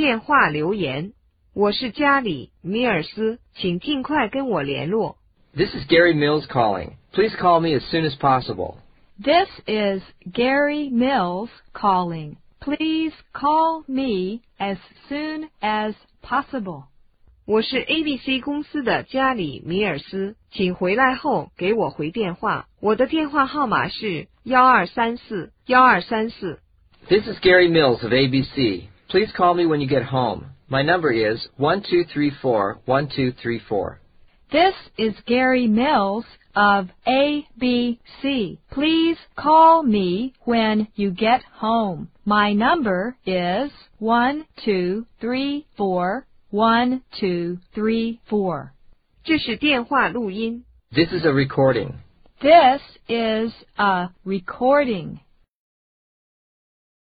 电话留言，我是加里米尔斯，请尽快跟我联络。This is Gary Mills calling. Please call me as soon as possible. This is Gary Mills calling. Please call me as soon as possible. 我是 ABC 公司的加里·米尔斯，请回来后给我回电话。我的电话号码是幺二三四幺二三四。This is Gary Mills of ABC. Please call me when you get home. My number is one two three four one two three four. This is Gary Mills of ABC. Please call me when you get home. My number is one two three four one two three four. 这是电话录音。 This is a recording. This is a recording.